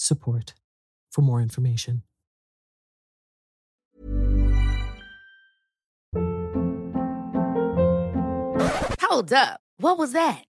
support for more information. Hold up. What was that?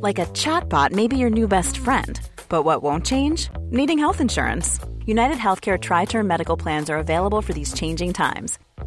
Like a chatbot may be your new best friend. But what won't change? Needing health insurance. United Healthcare Tri Term Medical Plans are available for these changing times.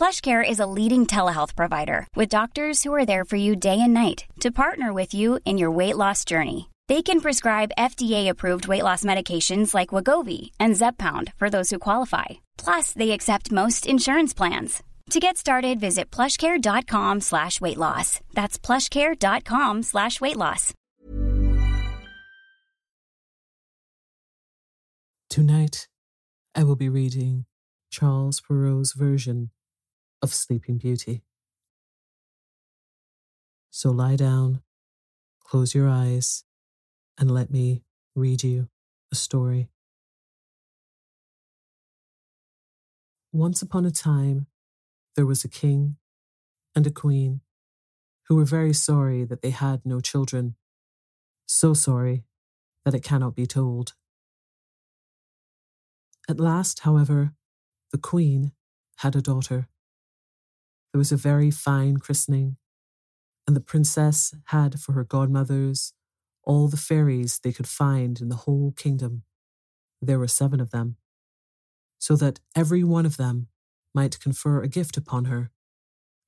PlushCare is a leading telehealth provider with doctors who are there for you day and night to partner with you in your weight loss journey. They can prescribe FDA-approved weight loss medications like Wegovy and Zepbound for those who qualify. Plus, they accept most insurance plans. To get started, visit plushcare.com slash weight loss. That's plushcare.com slash weight loss. Tonight, I will be reading Charles Perrault's version of Sleeping Beauty. So lie down, close your eyes, and let me read you a story. Once upon a time, there was a king and a queen who were very sorry that they had no children, so sorry that it cannot be told. At last, however, the queen had a daughter. There was a very fine christening, and the princess had for her godmothers all the fairies they could find in the whole kingdom. There were seven of them, so that every one of them might confer a gift upon her,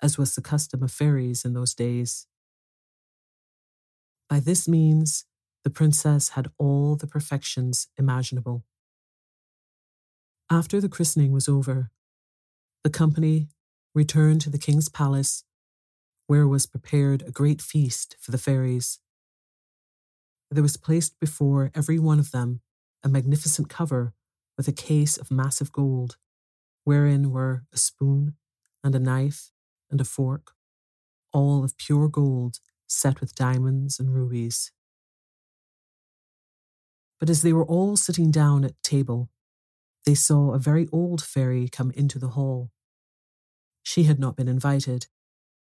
as was the custom of fairies in those days. By this means, the princess had all the perfections imaginable. After the christening was over, the company returned to the king's palace, where was prepared a great feast for the fairies. There was placed before every one of them a magnificent cover with a case of massive gold wherein were a spoon and a knife and a fork, all of pure gold set with diamonds and rubies. But as they were all sitting down at table, they saw a very old fairy come into the hall. She had not been invited,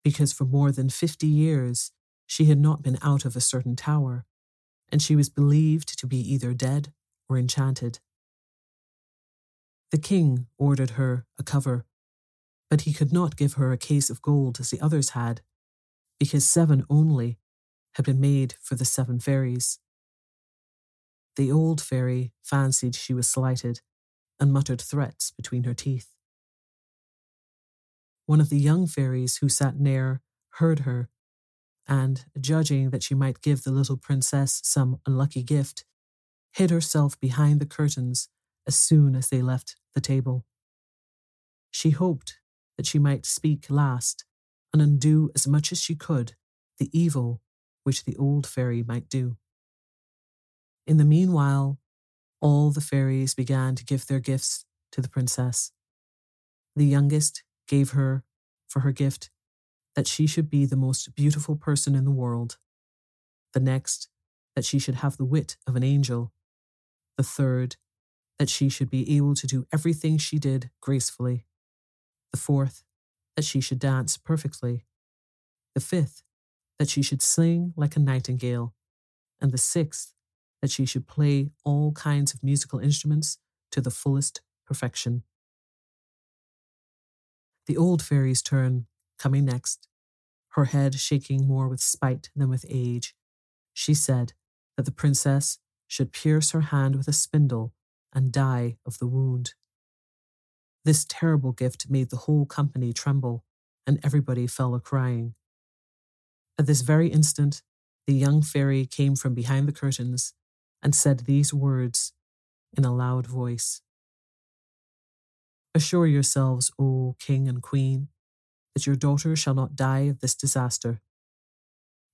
because for more than fifty years she had not been out of a certain tower, and she was believed to be either dead or enchanted. The king ordered her a cover, but he could not give her a case of gold as the others had, because seven only had been made for the seven fairies. The old fairy fancied she was slighted and muttered threats between her teeth. One of the young fairies who sat near heard her, and, judging that she might give the little princess some unlucky gift, hid herself behind the curtains as soon as they left the table. She hoped that she might speak last and undo as much as she could the evil which the old fairy might do. In the meanwhile, all the fairies began to give their gifts to the princess. The youngest gave her, for her gift, that she should be the most beautiful person in the world. The next, that she should have the wit of an angel. The third, that she should be able to do everything she did gracefully. The fourth, that she should dance perfectly. The fifth, that she should sing like a nightingale. And the sixth, that she should play all kinds of musical instruments to the fullest perfection. The old fairy's turn, coming next, her head shaking more with spite than with age, she said that the princess should pierce her hand with a spindle and die of the wound. This terrible gift made the whole company tremble, and everybody fell a crying. At this very instant, the young fairy came from behind the curtains and said these words in a loud voice Assure yourselves, O king and queen, that your daughter shall not die of this disaster.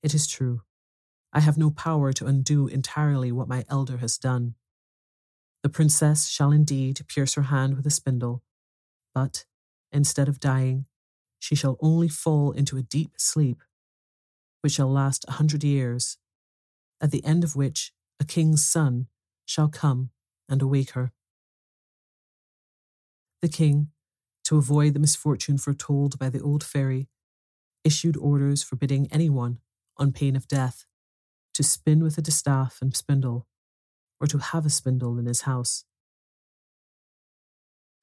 It is true, I have no power to undo entirely what my elder has done. The princess shall indeed pierce her hand with a spindle, but, instead of dying, she shall only fall into a deep sleep, which shall last a hundred years, at the end of which a king's son shall come and awake her. The king, to avoid the misfortune foretold by the old fairy, issued orders forbidding anyone, on pain of death, to spin with a distaff and spindle, or to have a spindle in his house.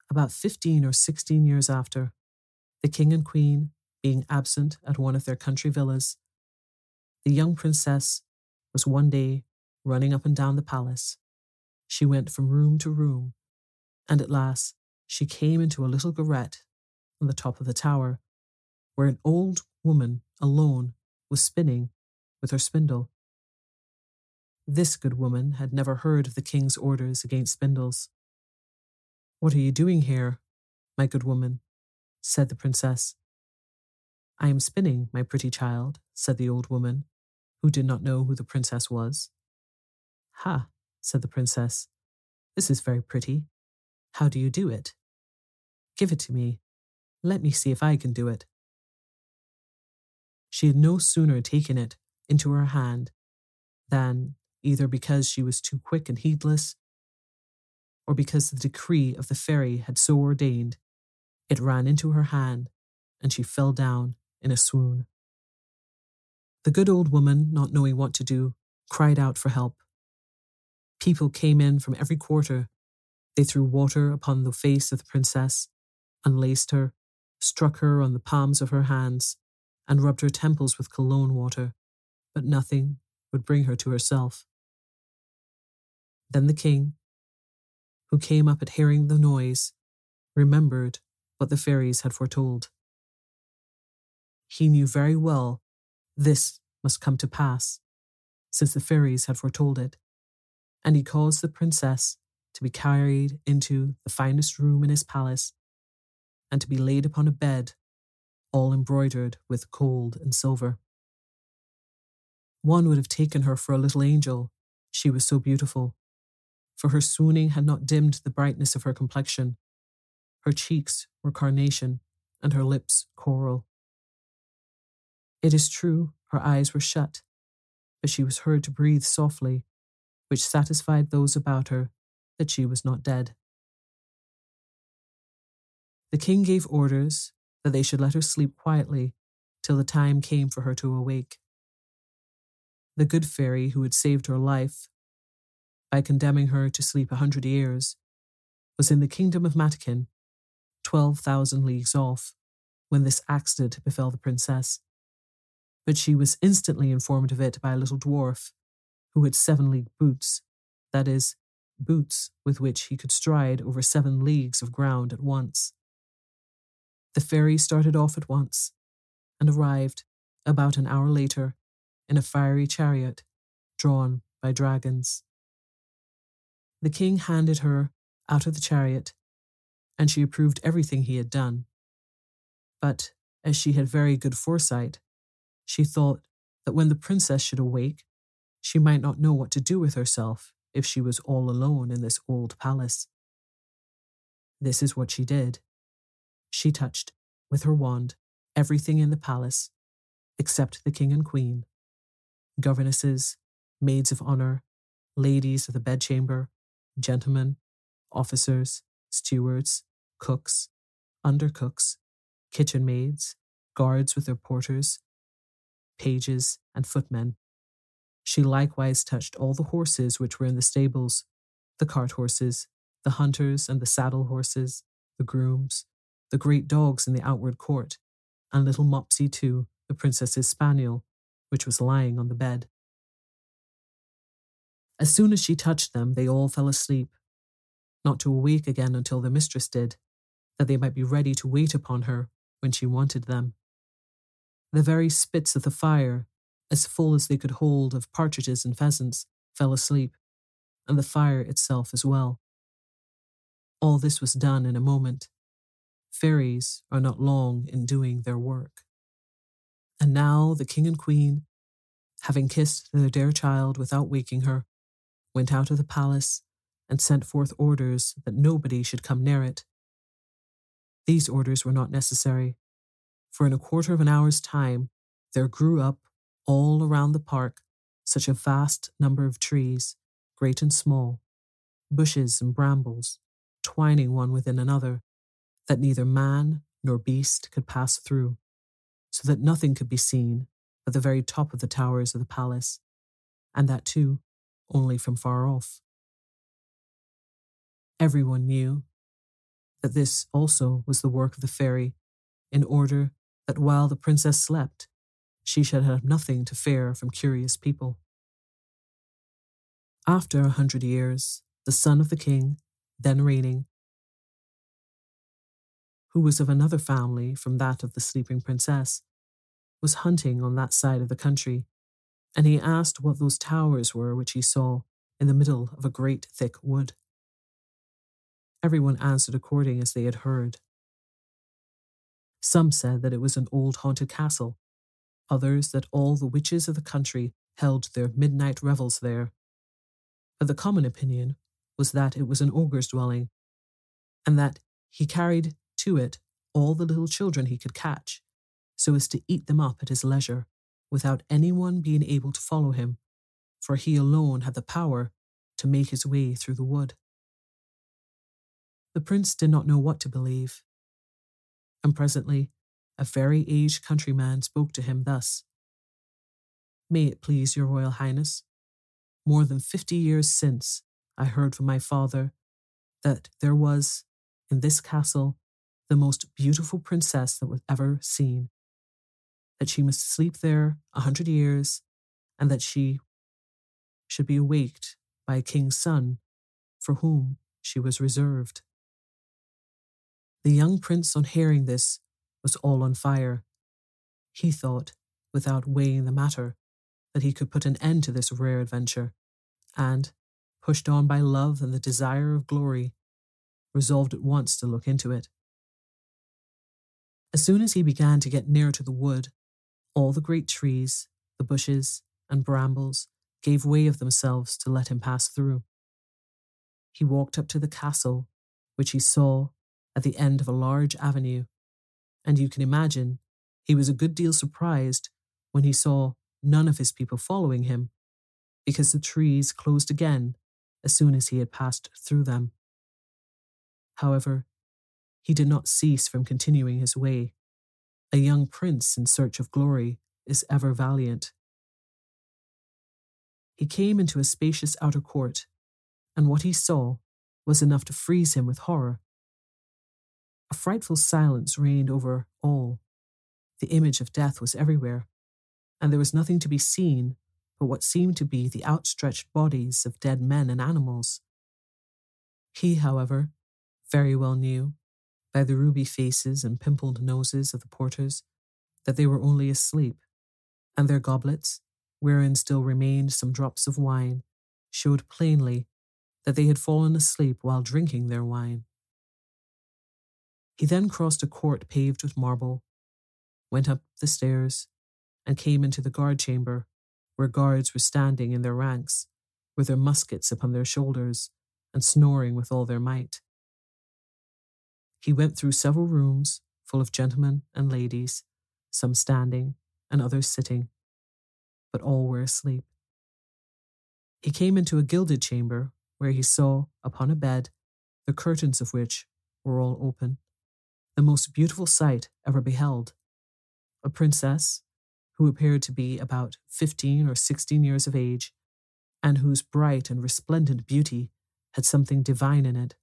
About fifteen or sixteen years after, the king and queen being absent at one of their country villas, the young princess was one day running up and down the palace. She went from room to room, and at last she came into a little garret on the top of the tower, where an old woman alone was spinning with her spindle. This good woman had never heard of the king's orders against spindles. What are you doing here, my good woman? said the princess. I am spinning, my pretty child, said the old woman, who did not know who the princess was. Ha, said the princess. This is very pretty. How do you do it? Give it to me. Let me see if I can do it. She had no sooner taken it into her hand than, either because she was too quick and heedless, or because the decree of the fairy had so ordained, it ran into her hand and she fell down in a swoon. The good old woman, not knowing what to do, cried out for help. People came in from every quarter. They threw water upon the face of the princess unlaced her, struck her on the palms of her hands, and rubbed her temples with cologne water, but nothing would bring her to herself. Then the king, who came up at hearing the noise, remembered what the fairies had foretold. He knew very well this must come to pass, since the fairies had foretold it, and he caused the princess to be carried into the finest room in his palace and to be laid upon a bed, all embroidered with gold and silver. One would have taken her for a little angel, she was so beautiful, for her swooning had not dimmed the brightness of her complexion. Her cheeks were carnation, and her lips coral. It is true, her eyes were shut, but she was heard to breathe softly, which satisfied those about her that she was not dead. The king gave orders that they should let her sleep quietly till the time came for her to awake. The good fairy who had saved her life by condemning her to sleep a hundred years was in the kingdom of Matakin, twelve thousand leagues off, when this accident befell the princess. But she was instantly informed of it by a little dwarf who had seven league boots, that is, boots with which he could stride over seven leagues of ground at once. The ferry started off at once and arrived about an hour later in a fiery chariot drawn by dragons. The king handed her out of the chariot, and she approved everything he had done. But as she had very good foresight, she thought that when the princess should awake, she might not know what to do with herself if she was all alone in this old palace. This is what she did. She touched, with her wand, everything in the palace, except the king and queen, governesses, maids of honor, ladies of the bedchamber, gentlemen, officers, stewards, cooks, undercooks, kitchen maids, guards with their porters, pages, and footmen. She likewise touched all the horses which were in the stables, the cart horses, the hunters and the saddle horses, the grooms, the great dogs in the outward court, and little Mopsy too, the princess's spaniel, which was lying on the bed. As soon as she touched them, they all fell asleep, not to awake again until their mistress did, that they might be ready to wait upon her when she wanted them. The very spits of the fire, as full as they could hold of partridges and pheasants, fell asleep, and the fire itself as well. All this was done in a moment. Fairies are not long in doing their work. And now the king and queen, having kissed their dear child without waking her, went out of the palace and sent forth orders that nobody should come near it. These orders were not necessary, for in a quarter of an hour's time there grew up all around the park such a vast number of trees, great and small, bushes and brambles, twining one within another, that neither man nor beast could pass through, so that nothing could be seen but the very top of the towers of the palace, and that too only from far off. Everyone knew that this also was the work of the fairy, in order that while the princess slept, she should have nothing to fear from curious people. After a hundred years, the son of the king, then reigning, who was of another family from that of the sleeping princess, was hunting on that side of the country and he asked what those towers were which he saw in the middle of a great thick wood. Everyone answered according as they had heard. Some said that it was an old haunted castle, others that all the witches of the country held their midnight revels there. But the common opinion was that it was an ogre's dwelling, and that he carried to it all the little children he could catch, so as to eat them up at his leisure without anyone being able to follow him, for he alone had the power to make his way through the wood. The prince did not know what to believe, and presently a very aged countryman spoke to him thus May it please your royal highness, more than fifty years since I heard from my father that there was in this castle the most beautiful princess that was ever seen that she must sleep there a hundred years, and that she should be awaked by a king's son, for whom she was reserved. The young prince, on hearing this, was all on fire. He thought, without weighing the matter, that he could put an end to this rare adventure, and, pushed on by love and the desire of glory, resolved at once to look into it. As soon as he began to get near to the wood, all the great trees, the bushes, and brambles gave way of themselves to let him pass through. He walked up to the castle, which he saw at the end of a large avenue, and you can imagine he was a good deal surprised when he saw none of his people following him, because the trees closed again as soon as he had passed through them. However, he did not cease from continuing his way, a young prince in search of glory is ever valiant. He came into a spacious outer court, and what he saw was enough to freeze him with horror. A frightful silence reigned over all. The image of death was everywhere, and there was nothing to be seen but what seemed to be the outstretched bodies of dead men and animals. He, however, very well knew by the ruby faces and pimpled noses of the porters that they were only asleep, and their goblets, wherein still remained some drops of wine, showed plainly that they had fallen asleep while drinking their wine. He then crossed a court paved with marble, went up the stairs, and came into the guard chamber, where guards were standing in their ranks, with their muskets upon their shoulders, and snoring with all their might. He went through several rooms full of gentlemen and ladies, some standing and others sitting, but all were asleep. He came into a gilded chamber where he saw upon a bed the curtains of which were all open the most beautiful sight ever beheld. A princess, who appeared to be about fifteen or sixteen years of age, and whose bright and resplendent beauty had something divine in it.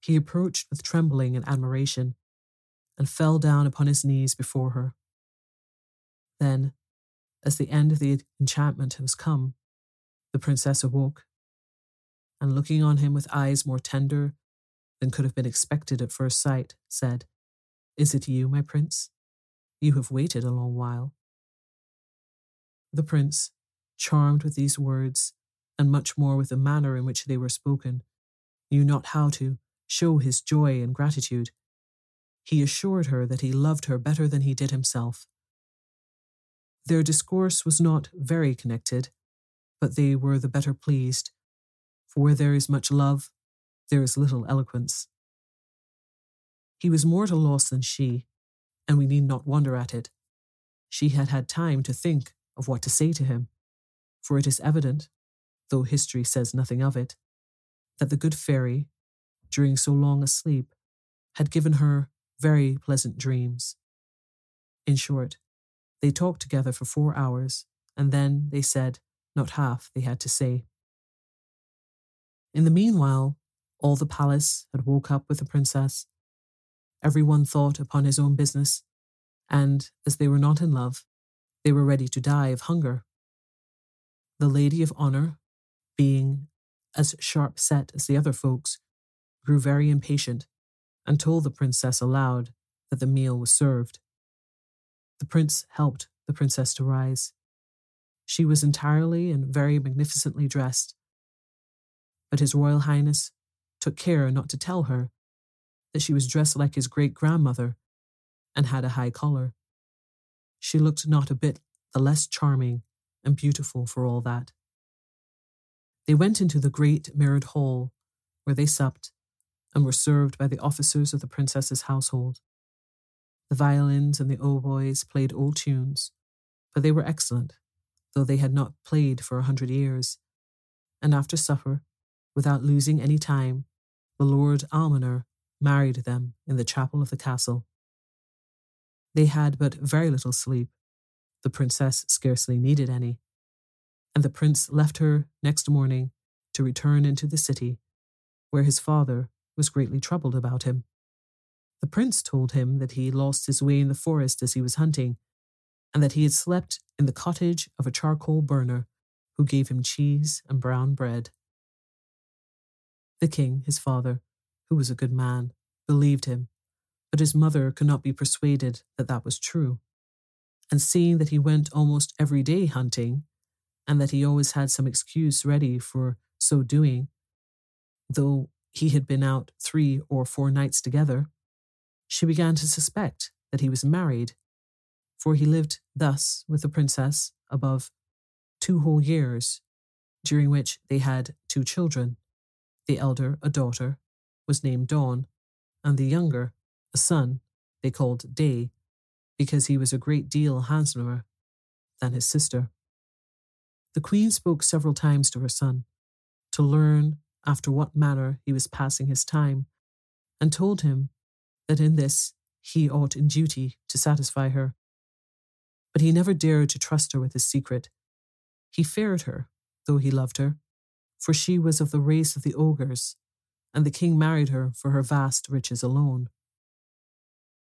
He approached with trembling and admiration, and fell down upon his knees before her. Then, as the end of the enchantment was come, the princess awoke, and looking on him with eyes more tender than could have been expected at first sight, said, Is it you, my prince? You have waited a long while. The prince, charmed with these words, and much more with the manner in which they were spoken, knew not how to show his joy and gratitude. He assured her that he loved her better than he did himself. Their discourse was not very connected, but they were the better pleased, for where there is much love, there is little eloquence. He was more at a loss than she, and we need not wonder at it. She had had time to think of what to say to him, for it is evident, though history says nothing of it, that the good fairy, during so long a sleep, had given her very pleasant dreams. In short, they talked together for four hours, and then they said not half they had to say. In the meanwhile, all the palace had woke up with the princess. Every one thought upon his own business, and as they were not in love, they were ready to die of hunger. The lady of honour, being as sharp set as the other folks, grew very impatient and told the princess aloud that the meal was served. The prince helped the princess to rise. She was entirely and very magnificently dressed, but His Royal Highness took care not to tell her that she was dressed like his great grandmother and had a high collar. She looked not a bit the less charming and beautiful for all that. They went into the great mirrored hall where they supped and were served by the officers of the princess's household. The violins and the oboes played old tunes, but they were excellent, though they had not played for a hundred years. And after supper, without losing any time, the Lord Almoner married them in the chapel of the castle. They had but very little sleep. The princess scarcely needed any. And the prince left her next morning to return into the city, where his father was greatly troubled about him. The prince told him that he lost his way in the forest as he was hunting, and that he had slept in the cottage of a charcoal burner who gave him cheese and brown bread. The king, his father, who was a good man, believed him, but his mother could not be persuaded that that was true. And seeing that he went almost every day hunting, and that he always had some excuse ready for so doing, though he had been out three or four nights together, she began to suspect that he was married, for he lived thus with the princess above two whole years, during which they had two children. The elder, a daughter, was named Dawn, and the younger, a son, they called Day, because he was a great deal handsomer than his sister. The queen spoke several times to her son, to learn after what manner he was passing his time, and told him that in this he ought in duty to satisfy her. But he never dared to trust her with his secret. He feared her, though he loved her, for she was of the race of the ogres, and the king married her for her vast riches alone.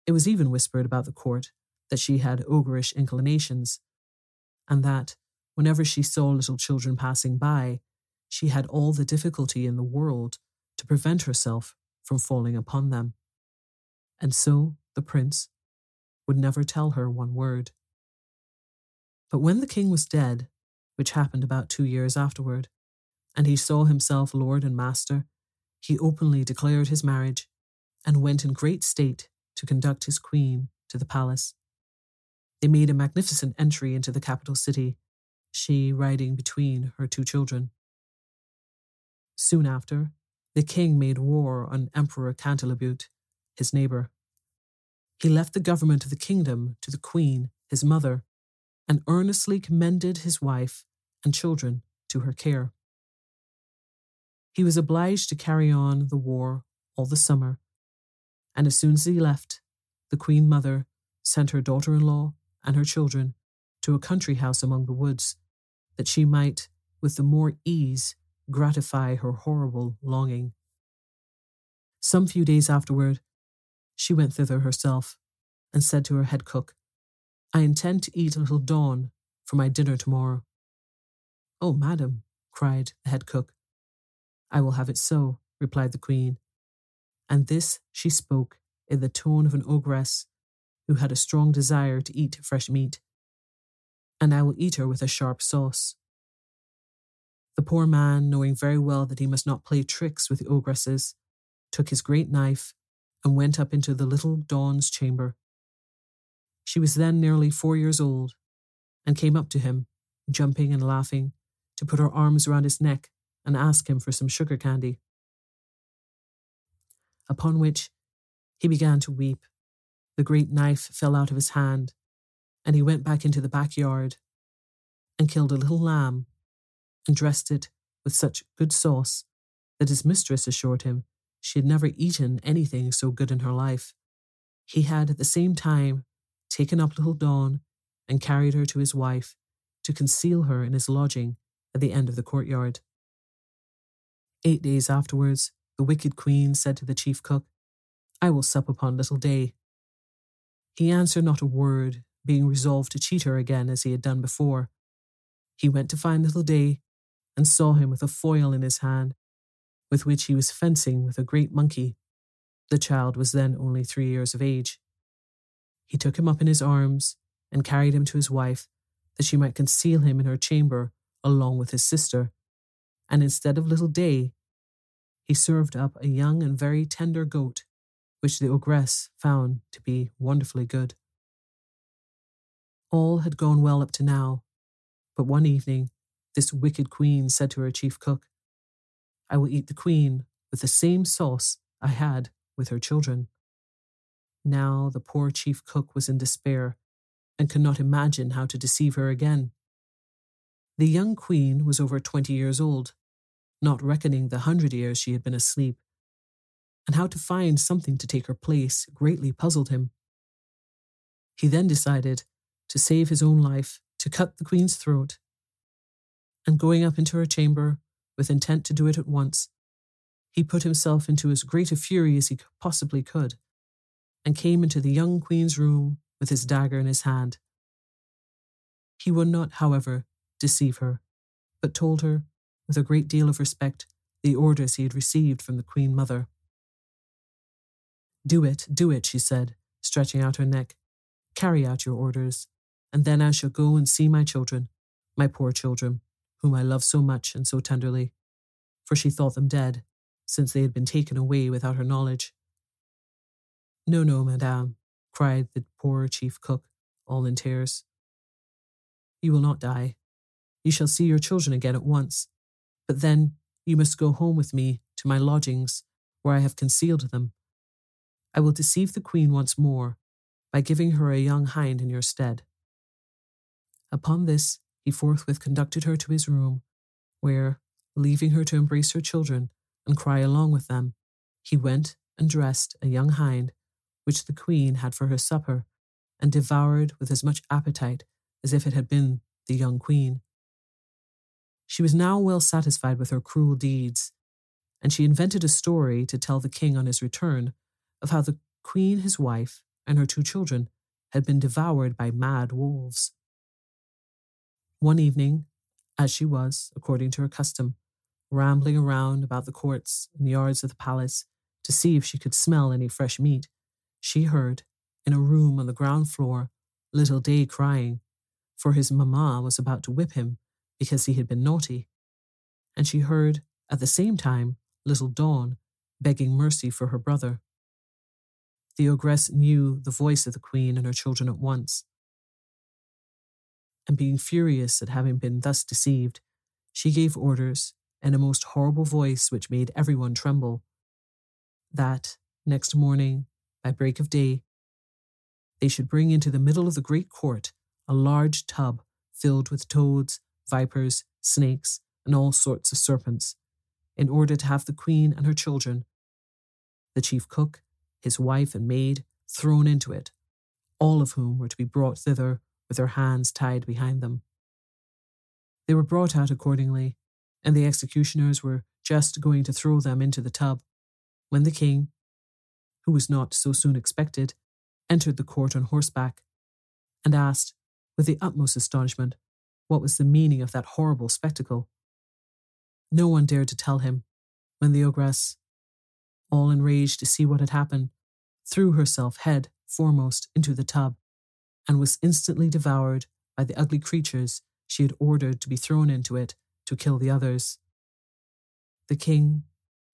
It was even whispered about the court that she had ogreish inclinations, and that, whenever she saw little children passing by, she had all the difficulty in the world to prevent herself from falling upon them. And so the prince would never tell her one word. But when the king was dead, which happened about two years afterward, and he saw himself lord and master, he openly declared his marriage and went in great state to conduct his queen to the palace. They made a magnificent entry into the capital city, she riding between her two children. Soon after, the king made war on Emperor Cantalabutte, his neighbor. He left the government of the kingdom to the queen, his mother, and earnestly commended his wife and children to her care. He was obliged to carry on the war all the summer, and as soon as he left, the queen mother sent her daughter in law and her children to a country house among the woods, that she might, with the more ease, gratify her horrible longing. Some few days afterward, she went thither herself and said to her head cook, I intend to eat a little dawn for my dinner tomorrow. Oh, madam, cried the head cook. I will have it so, replied the queen. And this she spoke in the tone of an ogress who had a strong desire to eat fresh meat. And I will eat her with a sharp sauce. The poor man, knowing very well that he must not play tricks with the ogresses, took his great knife and went up into the little Dawn's chamber. She was then nearly four years old, and came up to him, jumping and laughing, to put her arms round his neck and ask him for some sugar candy. Upon which he began to weep. The great knife fell out of his hand, and he went back into the backyard and killed a little lamb and dressed it with such good sauce that his mistress assured him she had never eaten anything so good in her life. He had at the same time taken up little Dawn and carried her to his wife to conceal her in his lodging at the end of the courtyard. Eight days afterwards, the wicked queen said to the chief cook, I will sup upon little day. He answered not a word, being resolved to cheat her again as he had done before. He went to find little day and saw him with a foil in his hand, with which he was fencing with a great monkey. The child was then only three years of age. He took him up in his arms and carried him to his wife, that she might conceal him in her chamber along with his sister. And instead of little Day, he served up a young and very tender goat, which the ogress found to be wonderfully good. All had gone well up to now, but one evening this wicked queen said to her chief cook, I will eat the queen with the same sauce I had with her children. Now the poor chief cook was in despair and could not imagine how to deceive her again. The young queen was over twenty years old, not reckoning the hundred years she had been asleep, and how to find something to take her place greatly puzzled him. He then decided to save his own life, to cut the queen's throat and going up into her chamber with intent to do it at once, he put himself into as great a fury as he possibly could, and came into the young queen's room with his dagger in his hand. He would not, however, deceive her, but told her, with a great deal of respect, the orders he had received from the queen mother. Do it, do it, she said, stretching out her neck. Carry out your orders, and then I shall go and see my children, my poor children, whom I loved so much and so tenderly, for she thought them dead, since they had been taken away without her knowledge. No, no, madame, cried the poor chief cook, all in tears. You will not die. You shall see your children again at once, but then you must go home with me to my lodgings, where I have concealed them. I will deceive the queen once more by giving her a young hind in your stead. Upon this, he forthwith conducted her to his room, where, leaving her to embrace her children and cry along with them, he went and dressed a young hind, which the queen had for her supper, and devoured with as much appetite as if it had been the young queen. She was now well satisfied with her cruel deeds, and she invented a story to tell the king on his return of how the queen, his wife, and her two children had been devoured by mad wolves. One evening, as she was, according to her custom, rambling around about the courts and yards of the palace to see if she could smell any fresh meat, she heard, in a room on the ground floor, little Day crying, for his mamma was about to whip him because he had been naughty. and she heard, at the same time, little Dawn begging mercy for her brother. The ogress knew the voice of the queen and her children at once, and being furious at having been thus deceived, she gave orders in a most horrible voice which made everyone tremble that, next morning, by break of day, they should bring into the middle of the great court a large tub filled with toads, vipers, snakes, and all sorts of serpents, in order to have the queen and her children, the chief cook, his wife and maid, thrown into it, all of whom were to be brought thither with their hands tied behind them. They were brought out accordingly, and the executioners were just going to throw them into the tub, when the king, who was not so soon expected, entered the court on horseback, and asked, with the utmost astonishment, what was the meaning of that horrible spectacle. No one dared to tell him, when the ogress, all enraged to see what had happened, threw herself head foremost into the tub, and was instantly devoured by the ugly creatures she had ordered to be thrown into it to kill the others. The king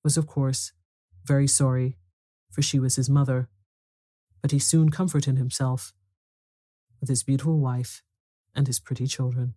was, of course, very sorry, for she was his mother, but he soon comforted himself with his beautiful wife and his pretty children.